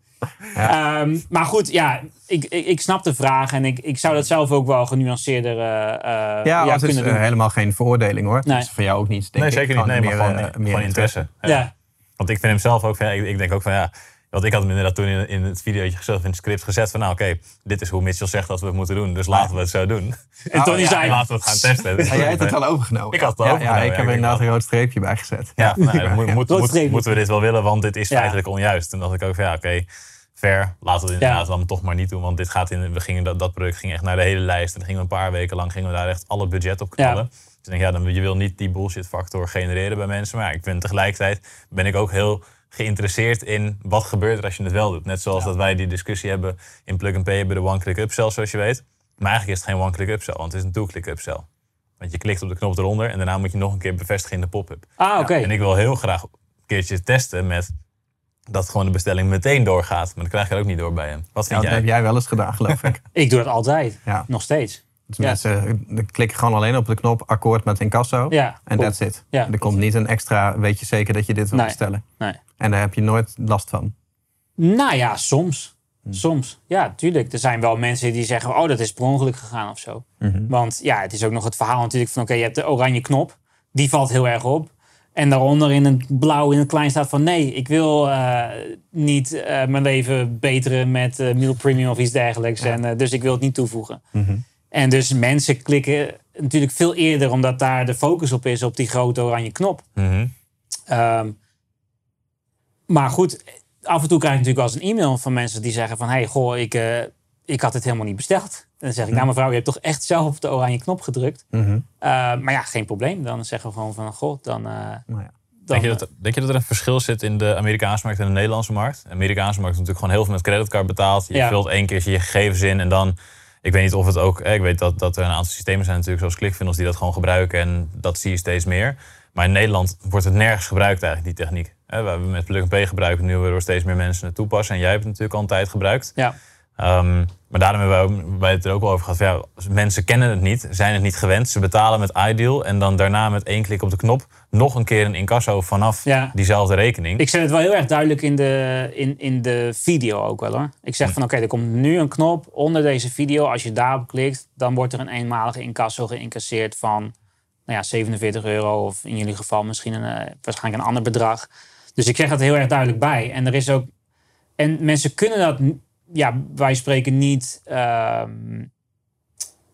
Ehm, maar goed, ja, ik, ik, ik snap de vraag en ik, ik zou dat zelf ook wel genuanceerder eh, eh, Ja, ja, het is kunnen eh, doen. helemaal geen veroordeling hoor. Nee. Het is voor jou ook niet, denk Nee, ik. zeker niet. Nee, maar meer, gewoon, meer gewoon interesse. Ja. Ja. Want ik vind hem zelf ook, van, ja, ik, ik denk ook van ja, want ik had hem inderdaad toen in, in het videootje gezet, in het script gezet van nou oké, dit is hoe Mitchell zegt dat we het moeten doen, dus laten we het zo doen. En Tony ja, zei, Laten we het gaan testen. En jij hebt het al overgenomen. Ik had het al ja, overgenomen, Ja, ik ja, heb er inderdaad een rood streepje bij gezet. Ja, nou, dan moet, moeten we dit wel willen, want dit is Ja. feitelijk onjuist. Toen dacht ik ook van ja, oké, fair, laten we het inderdaad Ja. dan toch maar niet doen. Want dit gaat in, we gingen dat, dat product ging echt naar de hele lijst. En dan gingen we een paar weken lang gingen we daar echt alle budget op knallen. Ja. Dus ik denk, ja, dan, je wil niet die bullshit factor genereren bij mensen. Maar ja, ik vind tegelijkertijd ben ik ook heel geïnteresseerd in wat gebeurt er als je het wel doet. Net zoals dat wij die discussie hebben in Plug and Pay hebben de one-click upsell, zoals je weet. Maar eigenlijk is het geen one-click upsell, want het is een two-click upsell. Want je klikt op de knop eronder en daarna moet je nog een keer bevestigen in de pop-up. ah, oké. En ik wil heel graag een keertje testen met dat gewoon de bestelling meteen doorgaat. Maar dan krijg je er ook niet door bij hem. Wat Ja, vind dat heb jij? jij wel eens gedaan, geloof ik. Ik doe dat altijd. Ja. Nog steeds. Dus Ja. mensen klikken gewoon alleen op de knop akkoord met incasso. Ja, En cool. that's it. Ja. Er komt niet een extra, weet je zeker dat je dit wil Nee. bestellen. Nee. En daar heb je nooit last van. Nou ja, soms. Hm. Soms. Ja, tuurlijk. Er zijn wel mensen die zeggen, oh, dat is per ongeluk gegaan of zo. Mhm. Want ja, het is ook nog het verhaal natuurlijk van, oké, je hebt de oranje knop. Die valt heel erg op. En daaronder in het blauw in het klein staat van, nee, ik wil eh, niet eh, mijn leven beteren met eh meal premium of iets dergelijks. En, dus ik wil het niet toevoegen. Mhm. En dus mensen klikken natuurlijk veel eerder, omdat daar de focus op is, op die grote oranje knop. Mhm. Ehm, maar goed, af en toe krijg ik natuurlijk wel eens een e-mail van mensen die zeggen van... hey, goh, ik, ik had het helemaal niet besteld. En dan zeg ik, nou mevrouw, je hebt toch echt zelf op de oranje knop gedrukt? Mhm. Eh, maar ja, geen probleem. Dan zeggen we gewoon van, goh, dan... eh, Nou ja. dan Denk, je dat, denk je dat er een verschil zit in de Amerikaanse markt en de Nederlandse markt? De Amerikaanse markt is natuurlijk gewoon heel veel met creditcard betaald. Je Ja. vult één keertje je gegevens in en dan... Ik weet niet of het ook... eh, Ik weet dat, dat er een aantal systemen zijn natuurlijk zoals ClickFunnels die dat gewoon gebruiken. En dat zie je steeds meer. Maar in Nederland wordt het nergens gebruikt eigenlijk, die techniek. Hè, We hebben met Plug and Pay gebruiken nu waardoor steeds meer mensen het toepassen. En jij hebt het natuurlijk al een tijd gebruikt. ja. Ehm, maar daarom hebben wij het er ook al over gehad. Ja, mensen kennen het niet, zijn het niet gewend. Ze betalen met Ideal en dan daarna met één klik op de knop nog een keer een incasso vanaf Ja. diezelfde rekening. Ik zet het wel heel erg duidelijk in de, in, in de video ook wel hoor. Ik zeg van oké, er komt nu een knop onder deze video. Als je daarop klikt, dan wordt er een eenmalige incasso geïncasseerd van nou ja, 47 euro. Of in jullie geval misschien een, eh, waarschijnlijk een ander bedrag. Dus ik zeg dat heel erg duidelijk bij. En er is ook En mensen kunnen dat, ja, wij spreken niet. ehm,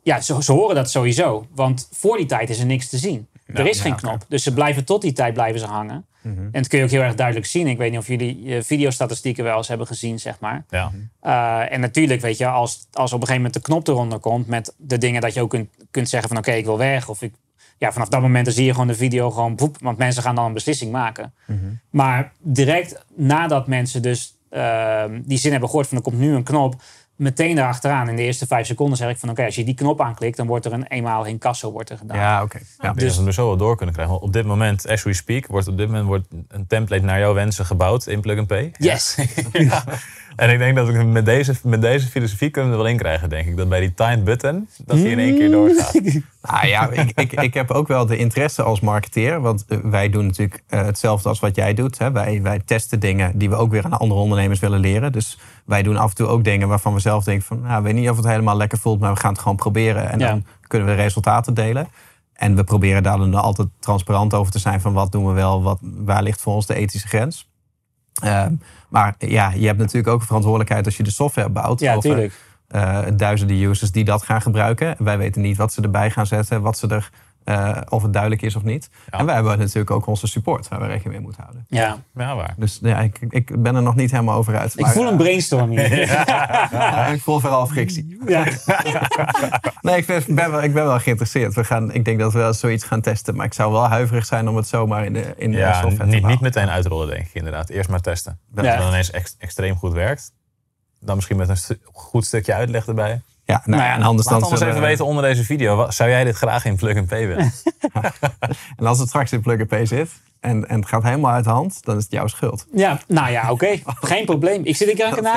ja, ze, ze horen dat sowieso. Want voor die tijd is er niks te zien. er is ja, geen knop. Dus ze blijven tot die tijd blijven ze hangen. En dat kun je ook heel erg duidelijk zien. Ik weet niet of jullie eh, videostatistieken wel eens hebben gezien, zeg maar. Ja. Eh, en natuurlijk, weet je, als, als op een gegeven moment de knop eronder komt met de dingen dat je ook kunt, kunt zeggen van oké, ik wil weg. Of ik, ja, vanaf dat moment dan zie je gewoon de video gewoon boep, want mensen gaan dan een beslissing maken. Maar direct nadat mensen dus eh, die zin hebben gehoord van er komt nu een knop, meteen daarachteraan in de eerste vijf seconden zeg ik van oké, als je die knop aanklikt, dan wordt er een eenmalige incasso wordt er gedaan. Ja, oké. Ja. Ik denk dat we hem zo wel door kunnen krijgen. Want op dit moment, as we speak, wordt op dit moment wordt een template naar jouw wensen gebouwd in Plug and Pay. Yes. Ja. En ik denk dat we met deze, met deze filosofie kunnen we er wel in krijgen, denk ik. Dat bij die timed button, dat die in één keer doorgaat. Nou ja, ik, ik, ik heb ook wel de interesse als marketeer. Want eh, wij doen natuurlijk eh, hetzelfde als wat jij doet. Hè. Wij, wij testen dingen die we ook weer aan andere ondernemers willen leren. Dus wij doen af en toe ook dingen waarvan we zelf denken van... Nou, ik weet niet of het helemaal lekker voelt, maar we gaan het gewoon proberen. En Ja. dan kunnen we de resultaten delen. En we proberen daar dan altijd transparant over te zijn van wat doen we wel, wat, waar ligt voor ons de ethische grens. Ehm, maar ja, je hebt natuurlijk ook een verantwoordelijkheid als je de software bouwt. Ja, tuurlijk. eh, duizenden users die dat gaan gebruiken. Wij weten niet wat ze erbij gaan zetten, wat ze er, eh, of het duidelijk is of niet. Ja. En wij hebben natuurlijk ook onze support waar we rekening mee moeten houden. Ja. Ja, waar. Dus ja, ik, ik ben er nog niet helemaal over uit. Ik maar, voel een eh, brainstorm hier. ja, ik voel vooral frictie. Ja. Nee, ik ben, ben wel, ik ben wel geïnteresseerd. We gaan, ik denk dat we wel zoiets gaan testen. Maar ik zou wel huiverig zijn om het zomaar in de, in de Ja, software te niet, niet meteen uitrollen, denk ik inderdaad. Eerst maar testen. Dat Ja. het dan ineens ex- extreem goed werkt. Dan misschien met een stu- goed stukje uitleg erbij. Ja, nou, Nou ja, en anders Laat dan ons zullen even we- weten onder deze video. Wat- Zou jij dit graag in Plug and Pay willen? En als het straks in Plug and Pay zit en, en het gaat helemaal uit de hand, dan is het jouw schuld. Ja, nou ja, oké. Geen probleem. Ik zit in Gran.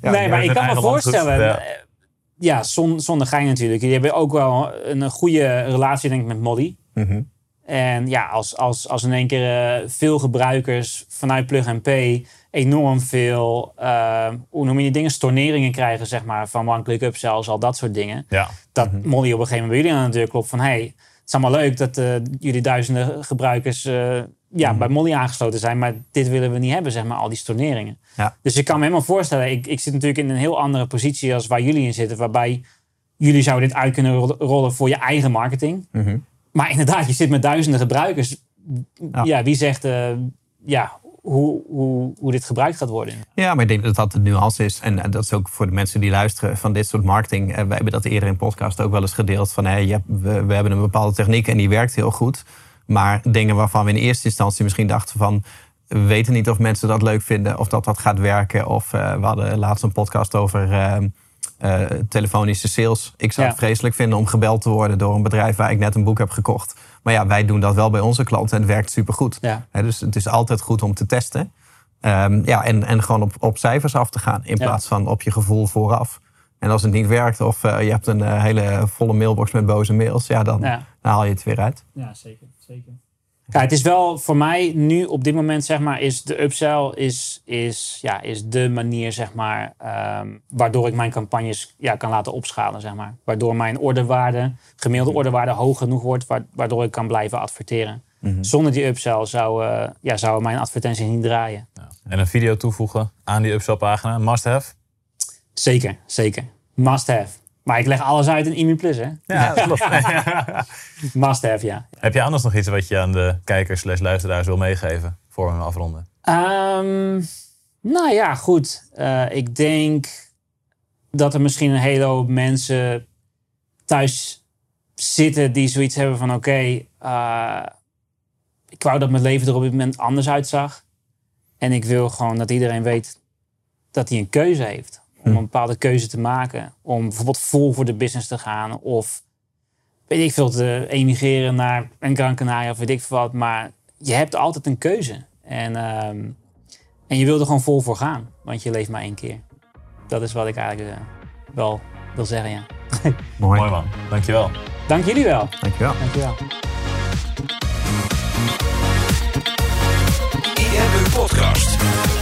Ja, nee, maar hebt ik kan me voorstellen. eh, Ja, zon, zonder gein natuurlijk. Jullie hebben ook wel een goede relatie denk ik met Molly. Mhm. En ja, als, als, als in één keer eh, veel gebruikers vanuit Plug and Pay enorm veel, eh, hoe noem je die dingen, storneringen krijgen, zeg maar, van one-click zelfs al dat soort dingen. Ja. Dat Molly op een gegeven moment bij jullie aan de deur klopt van, hey, het is allemaal leuk dat eh, jullie duizenden gebruikers eh, ja, bij Molly aangesloten zijn, maar dit willen we niet hebben, zeg maar, al die storneringen. Ja. Dus ik kan me helemaal voorstellen, ik, ik zit natuurlijk in een heel andere positie als waar jullie in zitten, waarbij jullie zouden dit uit kunnen ro- rollen voor je eigen marketing. Mhm. Maar inderdaad, je zit met duizenden gebruikers. Ja, Ja. wie zegt eh, ja, hoe, hoe, hoe dit gebruikt gaat worden? Ja, maar ik denk dat dat de nuance is. En eh, dat is ook voor de mensen die luisteren van dit soort marketing. Eh, Wij hebben dat eerder in podcast ook wel eens gedeeld. Van hey, hebt, we, we hebben een bepaalde techniek en die werkt heel goed. Maar dingen waarvan we in eerste instantie misschien dachten van... We weten niet of mensen dat leuk vinden of dat dat gaat werken. Of eh, we hadden laatst een podcast over eh, eh, telefonische sales. Ik zou Ja. het vreselijk vinden om gebeld te worden door een bedrijf waar ik net een boek heb gekocht. Maar ja, wij doen dat wel bij onze klanten en het werkt supergoed. Ja. Hè, dus het is altijd goed om te testen. Ehm, ja, en, en gewoon op, op cijfers af te gaan in Ja. plaats van op je gevoel vooraf. En als het niet werkt of eh, je hebt een eh, hele volle mailbox met boze mails, ja, dan, Ja. dan haal je het weer uit. Ja, zeker. zeker. Ja, het is wel voor mij nu op dit moment, zeg maar, is de upsell is, is, ja, is de manier, zeg maar, ehm, waardoor ik mijn campagnes ja, kan laten opschalen, zeg maar. Waardoor mijn orderwaarde, gemiddelde orderwaarde hoog genoeg wordt, wa- waardoor ik kan blijven adverteren. Zonder die upsell zou, eh, ja, zouden mijn advertenties niet draaien. En een video toevoegen aan die upsell pagina. Must have. Zeker, zeker. Must have. Maar ik leg alles uit in IMU Plus, hè? Ja, dat klopt. Must have, ja. Heb je anders nog iets wat je aan de kijkers slash luisteraars wil meegeven voor we hem afronden? Ehm, nou ja, goed. Eh, ik denk dat er misschien een hele hoop mensen thuis zitten die zoiets hebben van: oké, eh, ik wou dat mijn leven er op dit moment anders uitzag. En ik wil gewoon dat iedereen weet dat hij een keuze heeft. Om een bepaalde keuze te maken. Om bijvoorbeeld vol voor de business te gaan. Of weet ik veel, te emigreren naar een Gran Canaria of weet ik veel wat. Maar je hebt altijd een keuze. En, ehm, en je wil er gewoon vol voor gaan. Want je leeft maar één keer. Dat is wat ik eigenlijk eh, wel wil zeggen, ja. Mooi. Mooi man. Dankjewel. Dank jullie wel. Dankjewel. Dankjewel. IMU Podcast.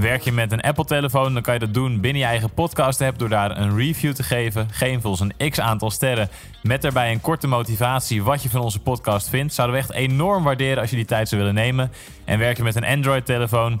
Werk je met een Apple-telefoon, dan kan je dat doen binnen je eigen podcast-app door daar een review te geven. Geef ons een x aantal sterren met daarbij een korte motivatie wat je van onze podcast vindt. Zouden we echt enorm waarderen als je die tijd zou willen nemen. En werk je met een Android-telefoon,